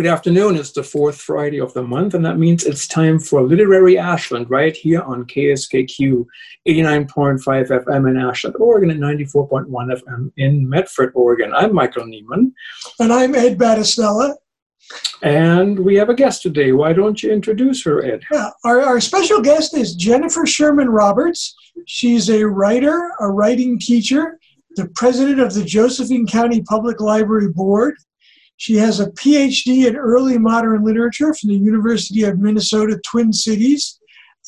Good afternoon. It's the fourth Friday of the month, and that means it's time for Literary Ashland right here on KSKQ 89.5 FM in Ashland, Oregon, and 94.1 FM in Medford, Oregon. I'm Michael Niemann. And I'm Ed Battistella. And we have a guest today. Why don't you introduce her, Ed? Yeah, our, our special guest is Jennifer Sherman Roberts. She's a writer, a writing teacher, the president of the Josephine County Public Library Board, she has a PhD in early modern literature from the University of Minnesota Twin Cities,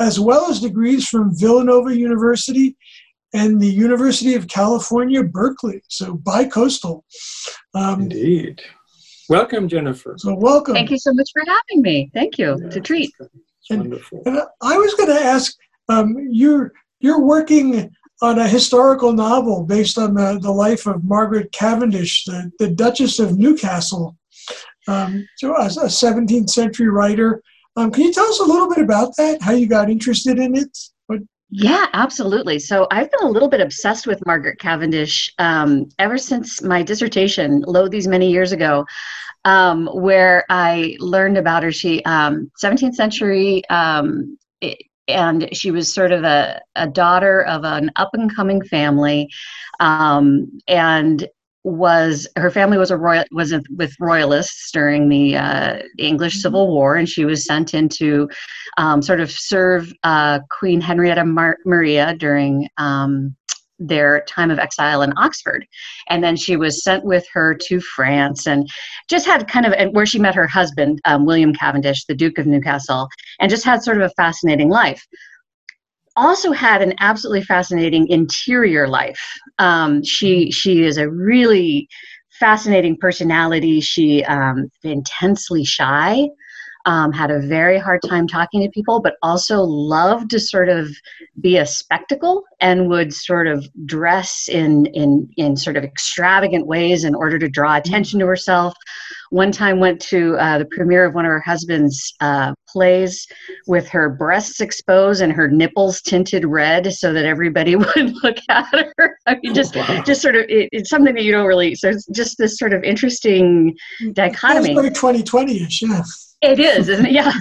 as well as degrees from Villanova University and the University of California, Berkeley. So bi-coastal. Um, Indeed. Welcome, Jennifer. So welcome. Thank you so much for having me. Thank you. Yeah, it's a treat. wonderful. And I was going to ask, um, you're you're working on a historical novel based on the, the life of Margaret Cavendish, the, the Duchess of Newcastle, um, so a, a 17th century writer. Um, can you tell us a little bit about that? How you got interested in it? What? Yeah, absolutely. So I've been a little bit obsessed with Margaret Cavendish um, ever since my dissertation, lo these many years ago, um, where I learned about her. She 17th um, century um, and she was sort of a, a daughter of an up and coming family um, and was her family was a royal was a, with royalists during the uh, English Civil War, and she was sent into um, sort of serve uh, Queen Henrietta Mar- Maria during um, their time of exile in Oxford. And then she was sent with her to France and just had kind of, where she met her husband, um, William Cavendish, the Duke of Newcastle, and just had sort of a fascinating life. Also had an absolutely fascinating interior life. Um, she she is a really fascinating personality. She um, intensely shy um, had a very hard time talking to people, but also loved to sort of be a spectacle and would sort of dress in in in sort of extravagant ways in order to draw attention to herself. One time went to uh, the premiere of one of her husband's uh, plays with her breasts exposed and her nipples tinted red so that everybody would look at her. I mean, just wow. just sort of it, it's something that you don't really. So it's just this sort of interesting dichotomy. It's very 2020ish, yeah. It is, isn't it? Yeah.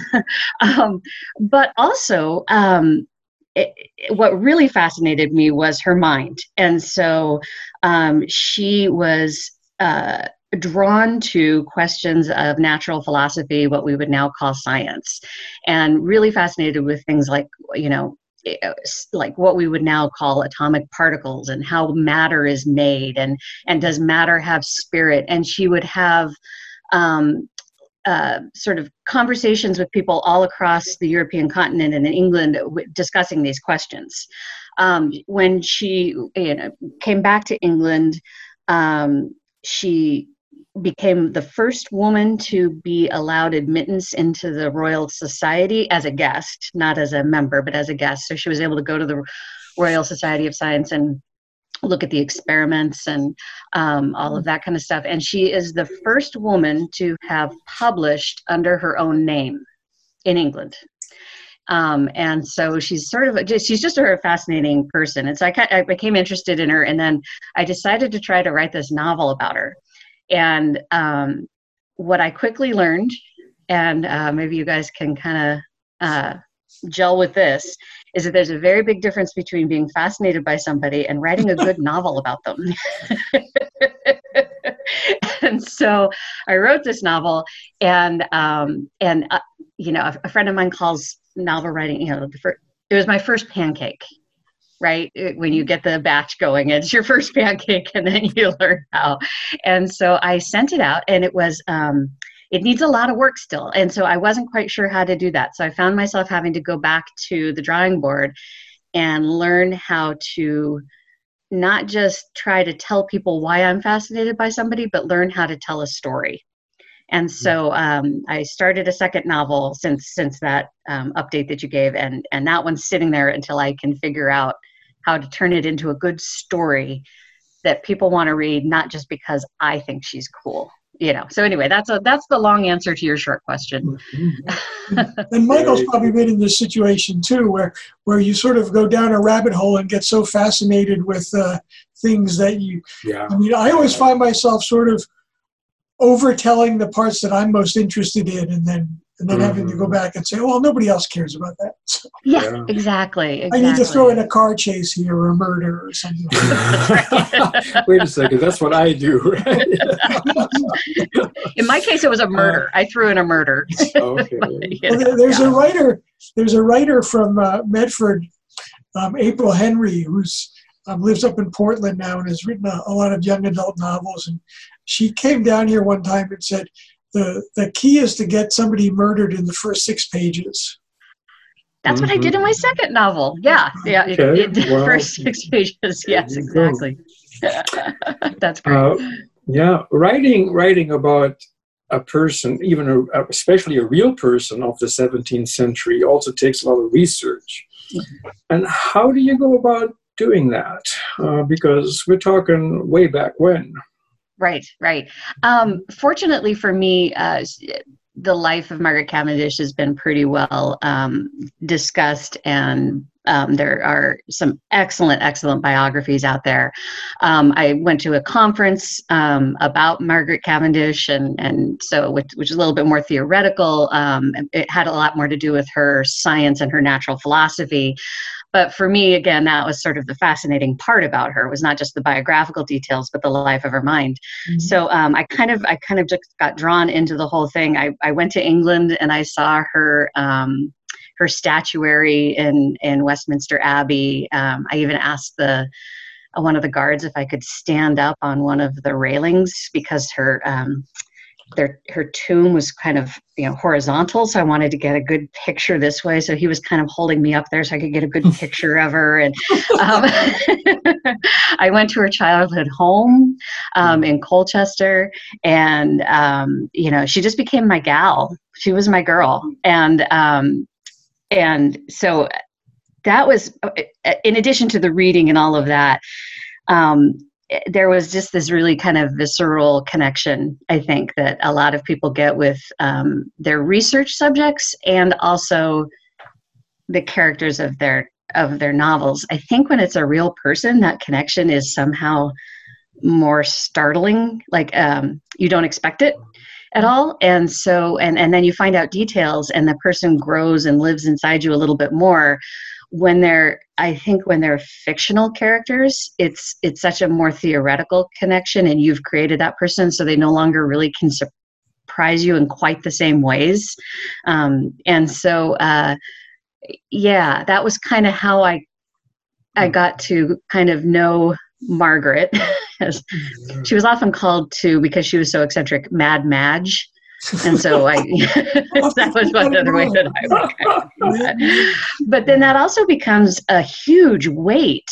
um, but also, um, it, what really fascinated me was her mind. And so um, she was uh, drawn to questions of natural philosophy, what we would now call science, and really fascinated with things like, you know, eh, like what we would now call atomic particles and how matter is made and and does matter have spirit and she would have um, uh, sort of conversations with people all across the European continent and in England discussing these questions. Um, when she you know, came back to England, um, she became the first woman to be allowed admittance into the Royal Society as a guest, not as a member, but as a guest. So she was able to go to the Royal Society of Science and look at the experiments and um, all of that kind of stuff. And she is the first woman to have published under her own name in England. Um, and so she's sort of she's just a fascinating person. And so I, I became interested in her, and then I decided to try to write this novel about her. And um, what I quickly learned, and uh, maybe you guys can kind of uh, gel with this, is that there's a very big difference between being fascinated by somebody and writing a good novel about them. and so I wrote this novel, and um, and uh, you know, a, a, friend of mine calls novel writing, you know, the it was my first pancake. Right when you get the batch going, it's your first pancake, and then you learn how. And so I sent it out, and it was um, it needs a lot of work still. And so I wasn't quite sure how to do that. So I found myself having to go back to the drawing board and learn how to not just try to tell people why I'm fascinated by somebody, but learn how to tell a story. And so um, I started a second novel since since that um, update that you gave, and and that one's sitting there until I can figure out how to turn it into a good story that people want to read, not just because I think she's cool you know so anyway that's a that's the long answer to your short question. And michael's probably been in this situation too where where you sort of go down a rabbit hole and get so fascinated with uh, things that you yeah. I mean i always find myself sort of over telling the parts that I'm most interested in, and then and then having to go Mhm. back and say, well, nobody else cares about that. So Yeah, Yeah. exactly, I need to throw in a car chase here or a murder or something. Wait a second, that's what I do. Right? In my case, it was a murder. I threw in a murder. okay. You Well, know, there- there's yeah. a writer. There's a writer from uh, Medford, um, April Henry, who's um, lives up in Portland now and has written a, a lot of young adult novels. And she came down here one time and said the the key is to get somebody murdered in the first six pages. That's what I did in my second novel. Yeah, yeah. Okay, it, the well, first six pages. Yes, exactly. That's great. Uh, yeah, writing writing about a person, even a, especially a real person of the 17th century, also takes a lot of research. And how do you go about doing that? Uh, because we're talking way back when. Right, right. Um, fortunately for me, uh, the life of Margaret Cavendish has been pretty well um, discussed, and um, there are some excellent, excellent biographies out there. Um, I went to a conference um, about Margaret Cavendish, and and so which, which is a little bit more theoretical. Um, it had a lot more to do with her science and her natural philosophy but for me again that was sort of the fascinating part about her it was not just the biographical details but the life of her mind. So um, i kind of i kind of just got drawn into the whole thing. I, I went to england and i saw her um, her statuary in in westminster abbey. Um, i even asked the uh, one of the guards if i could stand up on one of the railings because her um, their her tomb was kind of you know horizontal so i wanted to get a good picture this way. So he was kind of holding me up there so i could get a good picture of her. And um, i went to her childhood home um, in colchester. And um, you know she just became my gal. She was my girl. And um, and so that was in addition to the reading and all of that um, there was just this really kind of visceral connection i think that a lot of people get with um, their research subjects and also the characters of their of their novels. I think when it's a real person that connection is somehow more startling like um, you don't expect it at all. And so and and then you find out details and the person grows and lives inside you a little bit more when they're i think when they're fictional characters it's it's such a more theoretical connection and you've created that person so they no longer really can surprise you in quite the same ways. Um, and so uh, yeah that was kind of how i i got to kind of know margaret. She was often called to because she was so eccentric mad madge and so I that was one other way that I would kind of do that. But then that also becomes a huge weight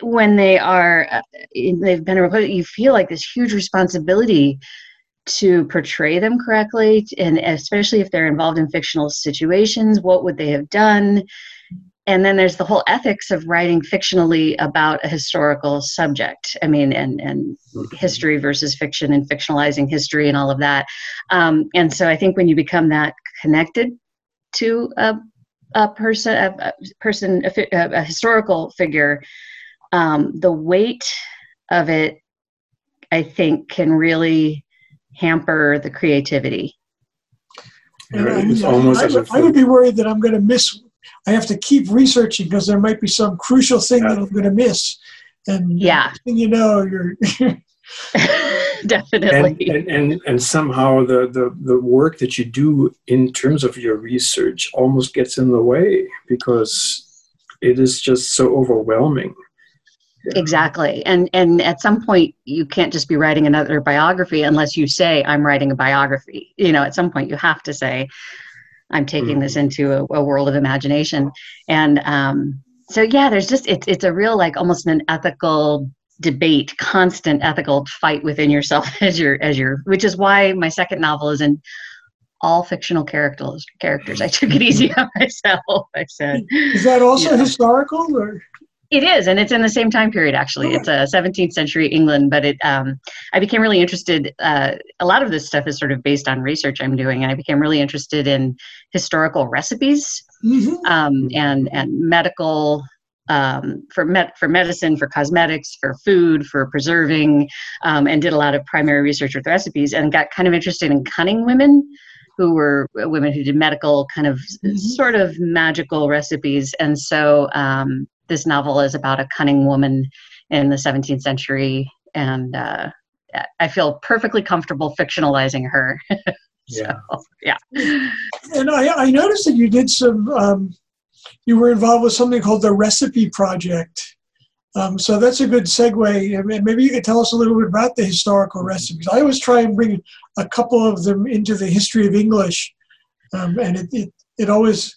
when they are uh, they've been a you feel like this huge responsibility to portray them correctly and especially if they're involved in fictional situations what would they have done and then there's the whole ethics of writing fictionally about a historical subject. I mean and and history versus fiction and fictionalizing history and all of that. Um, and so i think when you become that connected to a, a person a, a person a, fi- a, a historical figure um, the weight of it i think can really hamper the creativity. And I, It's I- almost I as would, I would be worried that I'm going to miss. I have to keep researching because there might be some crucial thing that I'm going to miss. And uh, Yeah. next thing you know, you're definitely and, and, and, and somehow the, the, the work that you do in terms of your research almost gets in the way because it is just so overwhelming. exactly and and at some point you can't just be writing another biography unless you say i'm writing a biography you know at some point you have to say i'm taking this into a, a world of imagination. And um, so yeah there's just it's it's a real like almost an ethical debate constant ethical fight within yourself as you're as you're which is why my second novel is in all fictional characters characters. I took it easy on myself i said. Is that also Yeah. historical or it is, and it's in the same time period. Actually, it's a 17th century England. But it, um, I became really interested. Uh, a lot of this stuff is sort of based on research I'm doing, and I became really interested in historical recipes Mhm. um, and and medical um, for med- for medicine, for cosmetics, for food, for preserving, um, and did a lot of primary research with recipes, and got kind of interested in cunning women, who were women who did medical kind of mm-hmm. sort of magical recipes, and so um, this novel is about a cunning woman in the 17th century, and uh, I feel perfectly comfortable fictionalizing her. yeah, yeah. And I, I noticed that you did some um, you were involved with something called the Recipe Project. Um, so that's a good segue. And maybe you could tell us a little bit about the historical recipes. I always try and bring a couple of them into the history of English. Um, and it, it, it always,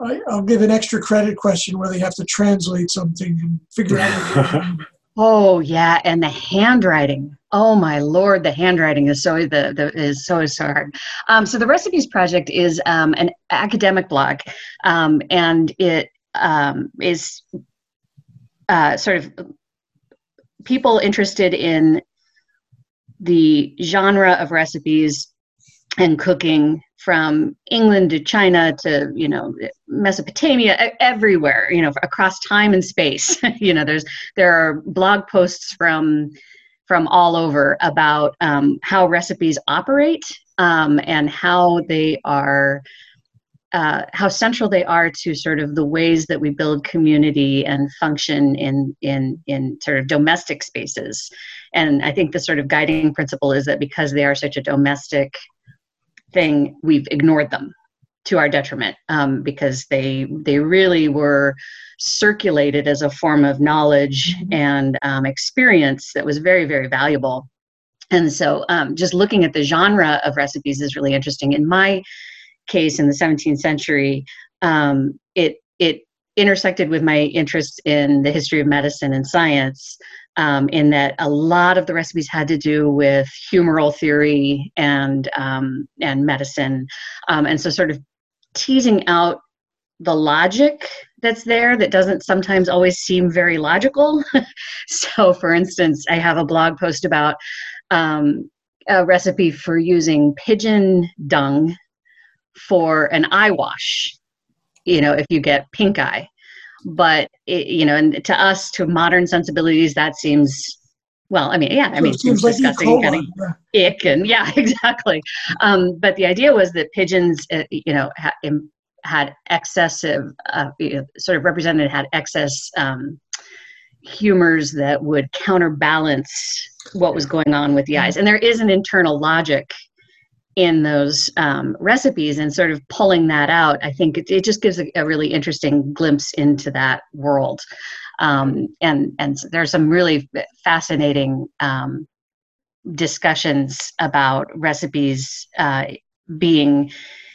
I, will give an extra credit question where they have to translate something and figure out. oh yeah, and the handwriting. Oh my lord, the handwriting is so the, the is so so hard. Um, so the recipes project is um, an academic blog, um, and it um, is uh, sort of people interested in the genre of recipes and cooking from England to China to you know Mesopotamia everywhere you know across time and space. You know there's there are blog posts from from all over about um, how recipes operate um, and how they are uh, how central they are to sort of the ways that we build community and function in in in sort of domestic spaces. And i think the sort of guiding principle is that because they are such a domestic thing we've ignored them to our detriment um, because they they really were circulated as a form of knowledge mm-hmm. and um, experience that was very very valuable and so um, just looking at the genre of recipes is really interesting in my case in the 17th century um, it it intersected with my interest in the history of medicine and science um, in that a lot of the recipes had to do with humoral theory and um, and medicine, um, and so sort of teasing out the logic that's there that doesn't sometimes always seem very logical. so, for instance, I have a blog post about um, a recipe for using pigeon dung for an eye wash. You know, if you get pink eye. But it, you know, and to us, to modern sensibilities, that seems well. I mean, yeah, I mean, it seems, seems like disgusting, kind of ick, and yeah, exactly. Um, but the idea was that pigeons, uh, you know, ha- had excessive, uh, sort of represented had excess um, humors that would counterbalance what was going on with the eyes, and there is an internal logic in those um, recipes and sort of pulling that out i think it, it just gives a, a, really interesting glimpse into that world um, and and there are some really fascinating um, discussions about recipes uh, being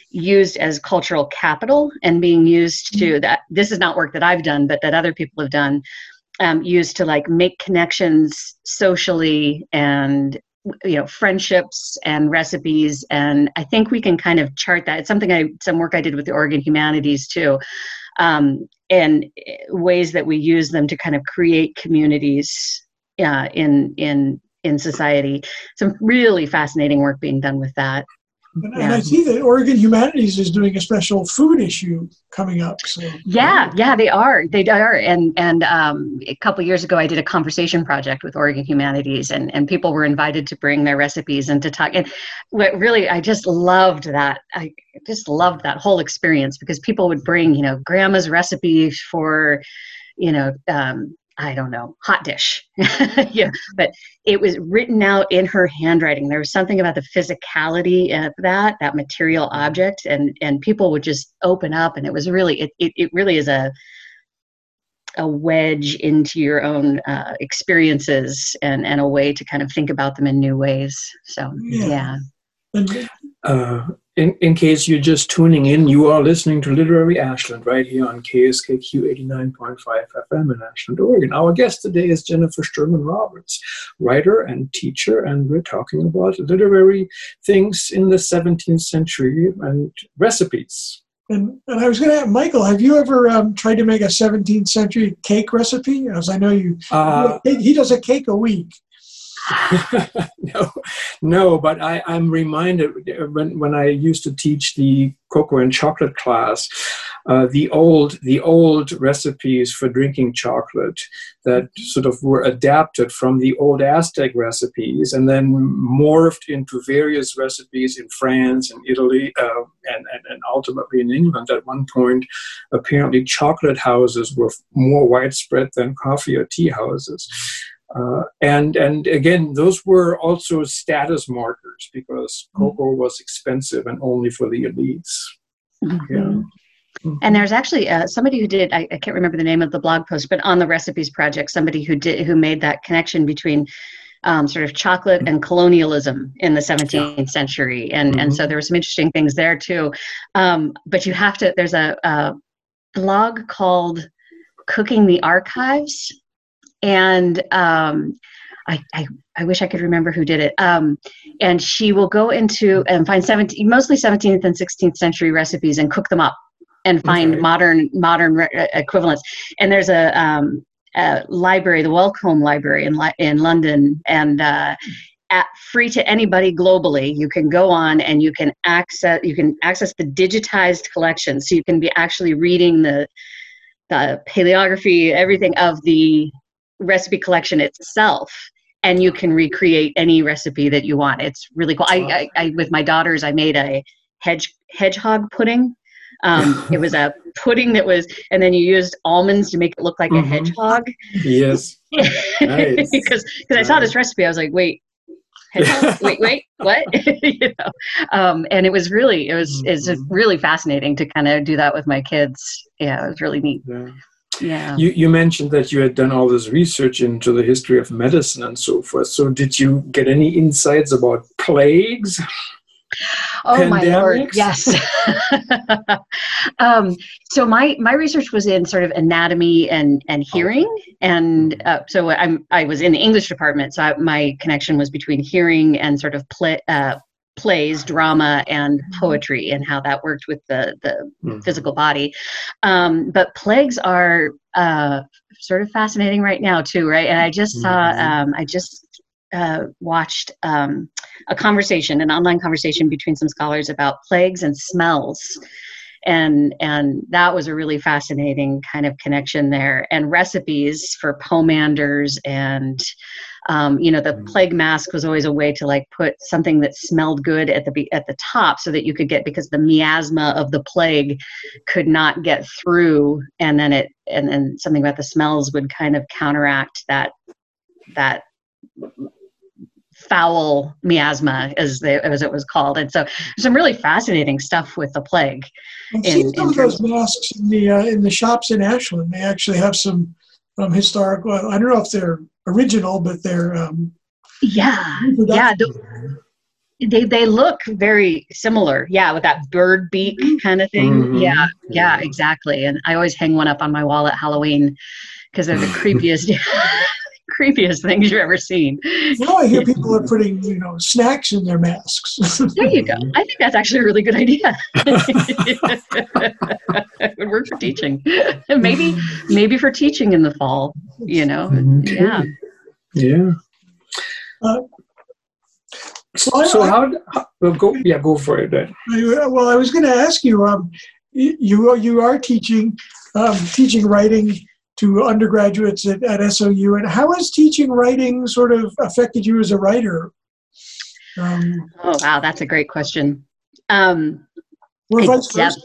used as cultural capital and being used to mm-hmm. that this is not work that i've done but that other people have done um, used to like make connections socially and you know friendships and recipes and i think we can kind of chart that. It's something i some work i did with the oregon humanities too um, and ways that we use them to kind of create communities uh, in in in society. Some really fascinating work being done with that and, yeah. and, I see that Oregon Humanities is doing a special food issue coming up. So yeah, yeah, they are. They are. And and um, a couple years ago, I did a conversation project with Oregon Humanities, and and people were invited to bring their recipes and to talk. And what really, I just loved that. I just loved that whole experience because people would bring, you know, grandma's recipe for, you know, um, I don't know, hot dish. yeah, but it was written out in her handwriting. There was something about the physicality of that, that material object, and and people would just open up, and it was really, it it, it really is a a wedge into your own uh, experiences and and a way to kind of think about them in new ways. So yeah. yeah. Uh, in, in case you're just tuning in, you are listening to Literary Ashland right here on KSKQ 89.5 FM in Ashland, Oregon. Our guest today is Jennifer Sherman Roberts, writer and teacher, and we're talking about literary things in the 17th century and recipes. And, and I was going to ask Michael, have you ever um, tried to make a 17th century cake recipe? As I know you, uh, he does a cake a week. no, no, but I, I'm reminded when, when I used to teach the cocoa and chocolate class, uh, the old the old recipes for drinking chocolate that sort of were adapted from the old Aztec recipes and then morphed into various recipes in France and Italy uh, and, and, and ultimately in England. At one point, apparently chocolate houses were more widespread than coffee or tea houses. Uh, and and again, those were also status markers because mm-hmm. cocoa was expensive and only for the elites. Mm-hmm. Yeah. Mm-hmm. And there's actually uh, somebody who did I, I, can't remember the name of the blog post, but on the recipes project, somebody who did who made that connection between um, sort of chocolate and colonialism in the 17th century, and mm-hmm. and so there were some interesting things there too. Um, but you have to. There's a, a blog called Cooking the Archives and um, I, I, I, wish I could remember who did it. Um, and she will go into and find 17, mostly 17th and 16th century recipes and cook them up and find okay. modern modern re- uh, equivalents. And there's a, um, a, library, the Wellcome Library in in London, and uh, at free to anybody globally. You can go on and you can access you can access the digitized collection, so you can be actually reading the the paleography, everything of the recipe collection itself and you can recreate any recipe that you want. It's really cool. I, I, I with my daughters, I made a hedge hedgehog pudding. Um, it was a pudding that was, and then you used almonds to make it look like mm-hmm. a hedgehog. Yes, nice. because because I saw this recipe, I was like, wait, wait, wait, what? you know, um, and it was really, it was, mm-hmm. it's really fascinating to kind of do that with my kids. Yeah, it was really neat. Yeah. Yeah. You, you mentioned that you had done all this research into the history of medicine and so forth. So, did you get any insights about plagues? Oh Pandemics? my lord, yes. um, so my my research was in sort of anatomy and and hearing, and uh, so I'm I was in the English department, so I, my connection was between hearing and sort of play, uh, plays, drama, and mm-hmm. poetry, and how that worked with the the mm-hmm. physical body. Um, but plagues are uh, sort of fascinating right now too, right? And I just saw, mm-hmm. um, I just uh, watched um, a conversation, an online conversation between some scholars about plagues and smells. And and that was a really fascinating kind of connection there. And recipes for pomanders and um, you know the mm. plague mask was always a way to like put something that smelled good at the at the top so that you could get because the miasma of the plague could not get through and then it and then something about the smells would kind of counteract that that foul miasma as they, as it was called and so some really fascinating stuff with the plague I've in, seen some of those masks in the uh, in the shops in Ashland they actually have some um, historical I don't know if they're original, but they're um, yeah, yeah. They they look very similar, yeah, with that bird beak mm-hmm. kind of thing. Mm-hmm. Yeah, yeah, exactly. And I always hang one up on my wall at Halloween because they're the creepiest. creepiest things you've ever seen. Now I hear people are putting, you know, snacks in their masks. there you go. I think that's actually a really good idea. it would work for teaching. maybe, maybe for teaching in the fall. You know, okay. yeah, yeah. Uh, so, so I, how, how, well, go yeah go for it then. well i was going to ask you um you you are teaching um, teaching writing to undergraduates at, at SOU. And how has teaching writing sort of affected you as a writer? Um, oh, wow, that's a great question. Um, or vice versa.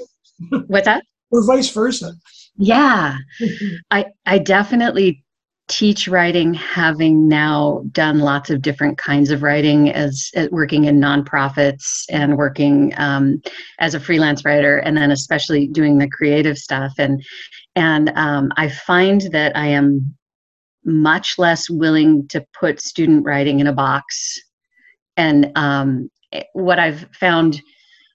What's that? or vice versa. Yeah, I, I definitely teach writing having now done lots of different kinds of writing as, as working in nonprofits and working um, as a freelance writer and then especially doing the creative stuff and and um, I find that I am much less willing to put student writing in a box. And um, what I've found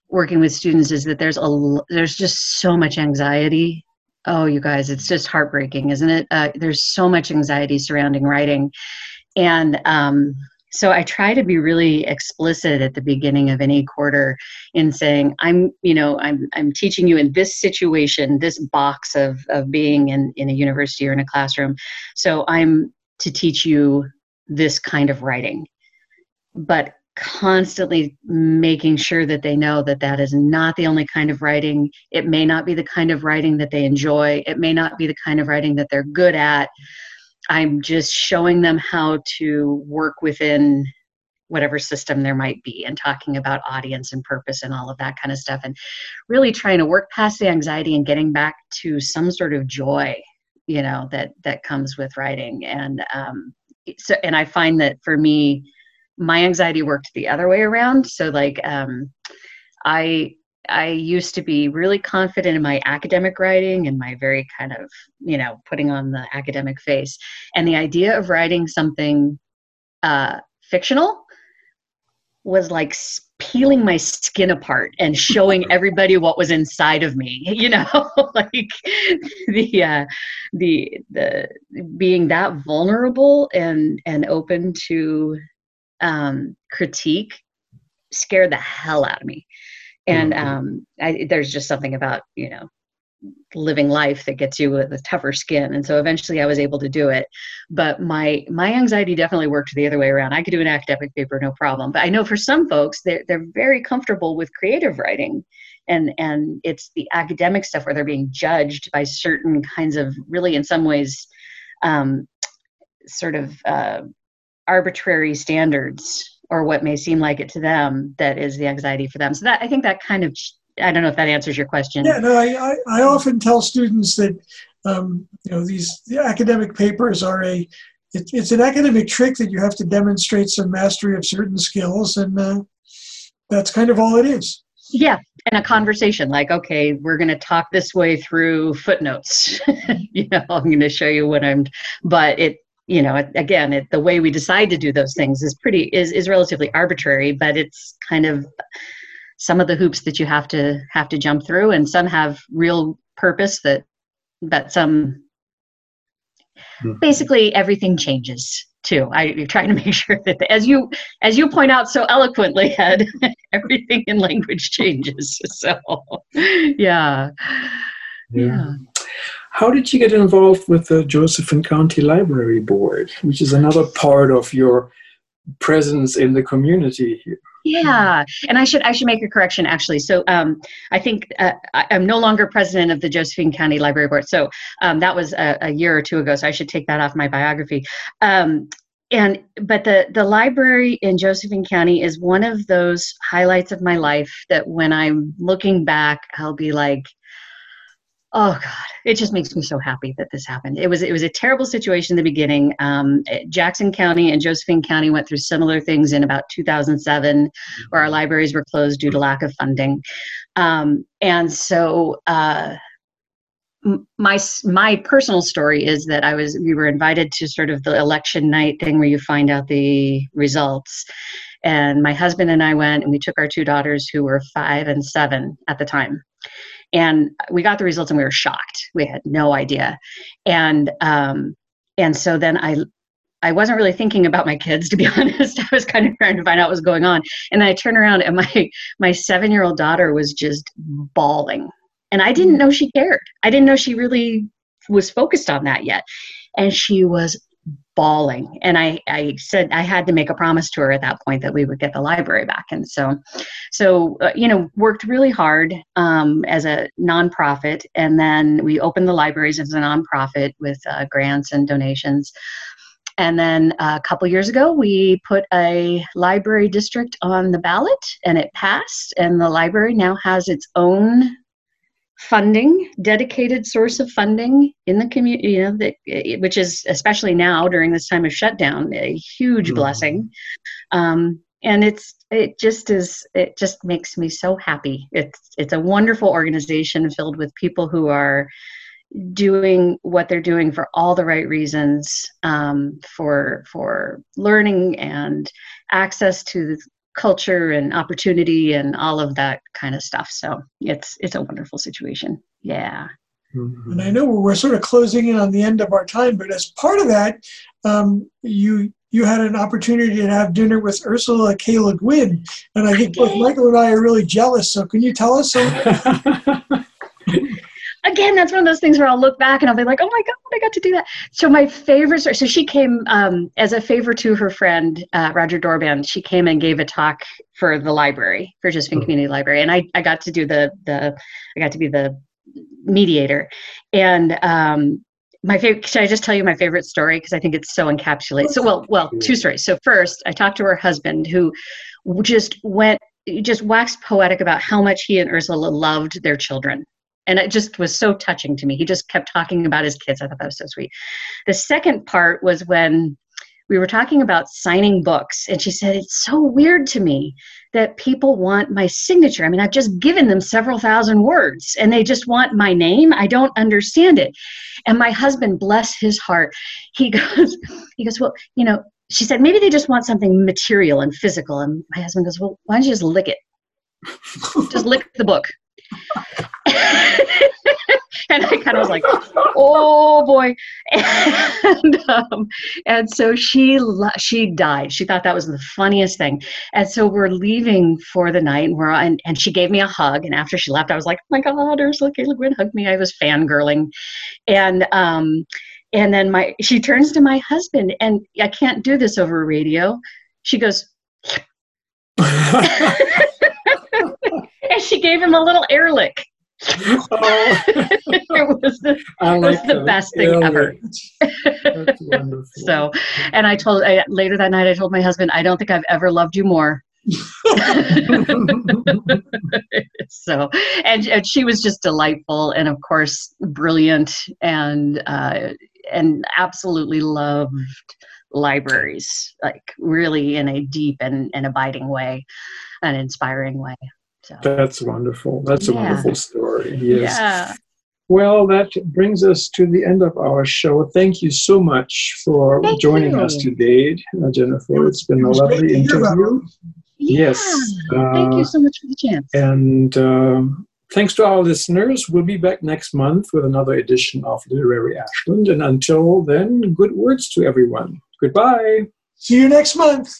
working with students is that there's a there's just so much anxiety. Oh, you guys, it's just heartbreaking, isn't it? Uh, there's so much anxiety surrounding writing, and um, so I try to be really explicit at the beginning of any quarter in saying, I'm, you know, I'm, I'm teaching you in this situation, this box of, of being in, in a university or in a classroom. So I'm to teach you this kind of writing. But constantly making sure that they know that that is not the only kind of writing. It may not be the kind of writing that they enjoy. It may not be the kind of writing that they're good at. I'm just showing them how to work within whatever system there might be and talking about audience and purpose and all of that kind of stuff and really trying to work past the anxiety and getting back to some sort of joy you know that that comes with writing. And um so and i find that for me my anxiety worked the other way around. So like um i i used to be really confident in my academic writing and my very kind of you know putting on the academic face. And the idea of writing something uh fictional was like peeling my skin apart and showing everybody what was inside of me you know? Like the uh the the being that vulnerable and and open to um critique scared the hell out of me and mm-hmm. um I, there's just something about you know living life that gets you with a tougher skin. And so eventually i was able to do it. But my my anxiety definitely worked the other way around. I could do an academic paper no problem. But i know for some folks they're, they're very comfortable with creative writing. And and it's the academic stuff where they're being judged by certain kinds of really in some ways um, sort of uh, arbitrary standards or what may seem like it to them that is the anxiety for them so that i think that kind of I don't know if that answers your question. Yeah, no, I, I, I often tell students that um, you know these the academic papers are a it, it's an academic trick that you have to demonstrate some mastery of certain skills, and uh, that's kind of all it is. Yeah, and a conversation like, okay, we're going to talk this way through footnotes. you know, I'm going to show you what I'm, but it you know again it, the way we decide to do those things is pretty is is relatively arbitrary but it's kind of some of the hoops that you have to have to jump through and some have real purpose that that some mm-hmm. basically everything changes too. I, you're trying to make sure that the, as you as you point out so eloquently ed everything in language changes. So yeah. Yeah how did you get involved with the josephine county library board which is another part of your presence in the community here yeah, and I should I should make a correction actually. So um, I think uh, I, am no longer president of the Josephine County Library Board. So um, that was a, a, year or two ago. So I should take that off my biography. Um, and but the the library in Josephine County is one of those highlights of my life that when I'm looking back, I'll be like, oh god. It just makes me so happy that this happened. It was it was a terrible situation in the beginning. Um, jackson county and josephine county went through similar things in about 2007 where our libraries were closed due to lack of funding. Um, and so uh, my my personal story is that I was we were invited to sort of the election night thing where you find out the results. And my husband and I went and we took our two daughters who were 5 and 7 at the time and we got the results and we were shocked. We had no idea. And um, and so then i i wasn't really thinking about my kids to be honest. I was kind of trying to find out what was going on. And i turned around and my my seven year old daughter was just bawling. And i didn't know she cared. I didn't know she really was focused on that yet. And she was bawling. And i i said i had to make a promise to her at that point that we would get the library back. And so so uh, you know worked really hard um, as a nonprofit. And then we opened the libraries as a nonprofit with uh, grants and donations. And then a couple years ago we put a library district on the ballot and it passed. And the library now has its own funding, dedicated source of funding in the community, you know, that, which is especially now during this time of shutdown, a huge mm-hmm. blessing. Um, and it's it just is it just makes me so happy. It's it's a wonderful organization filled with people who are doing what they're doing for all the right reasons um, for for learning and access to culture and opportunity and all of that kind of stuff. So it's it's a wonderful situation. Yeah. Mm-hmm. And I know we're sort of closing in on the end of our time, but as part of that, um, you you had an opportunity to have dinner with Ursula K. Le Guin, and I think both Michael and I are really jealous. So can you tell us? again that's one of those things where I'll look back and I'll be like, oh my God, I got to do that. So my favorite story, so she came um, as a favor to her friend, uh, Roger Dorban, she came and gave a talk for the library, for Josephine mm-hmm. Community Library. And I, I got to do the, the, I got to be the mediator. And um, my favorite, should I just tell you my favorite story? Because I think it's so encapsulated. So, well, well, two stories. So first, I talked to her husband who just went, just waxed poetic about how much he and Ursula loved their children and it just was so touching to me. He just kept talking about his kids. I thought that was so sweet. The second part was when we were talking about signing books, and she said, It's so weird to me that people want my signature. I mean, I've just given them several thousand words and they just want my name. I don't understand it. And my husband, bless his heart, he goes, he goes, Well, you know, she said, maybe they just want something material and physical. And my husband goes, Well, why don't you just lick it? just lick the book. and I kind of was like, oh boy. And, um, and so she, she died. She thought that was the funniest thing. And so we're leaving for the night and we're, and, and she gave me a hug. And after she left, I was like, oh my God, Ursula K. Le Guin hugged me. I was fangirling. And, um, and then my, she turns to my husband and I can't do this over radio. She goes, and she gave him a little air lick. Oh. it was the, like was the best thing ever. so, and I told I, later that night, I told my husband, I don't think I've ever loved you more. so, and, and, she was just delightful, and of course, brilliant, and uh, and absolutely loved libraries, like really in a deep and, and abiding way, an inspiring way. So. That's wonderful. That's yeah. a wonderful story. Yes. Yeah. Well, that brings us to the end of our show. Thank you so much for Thank joining you. us today, uh, Jennifer. It's been a lovely interview. Yeah. Yes. Uh, Thank you so much for the chance. And um, thanks to our listeners. We'll be back next month with another edition of Literary Ashland. And until then, good words to everyone. Goodbye. See you next month.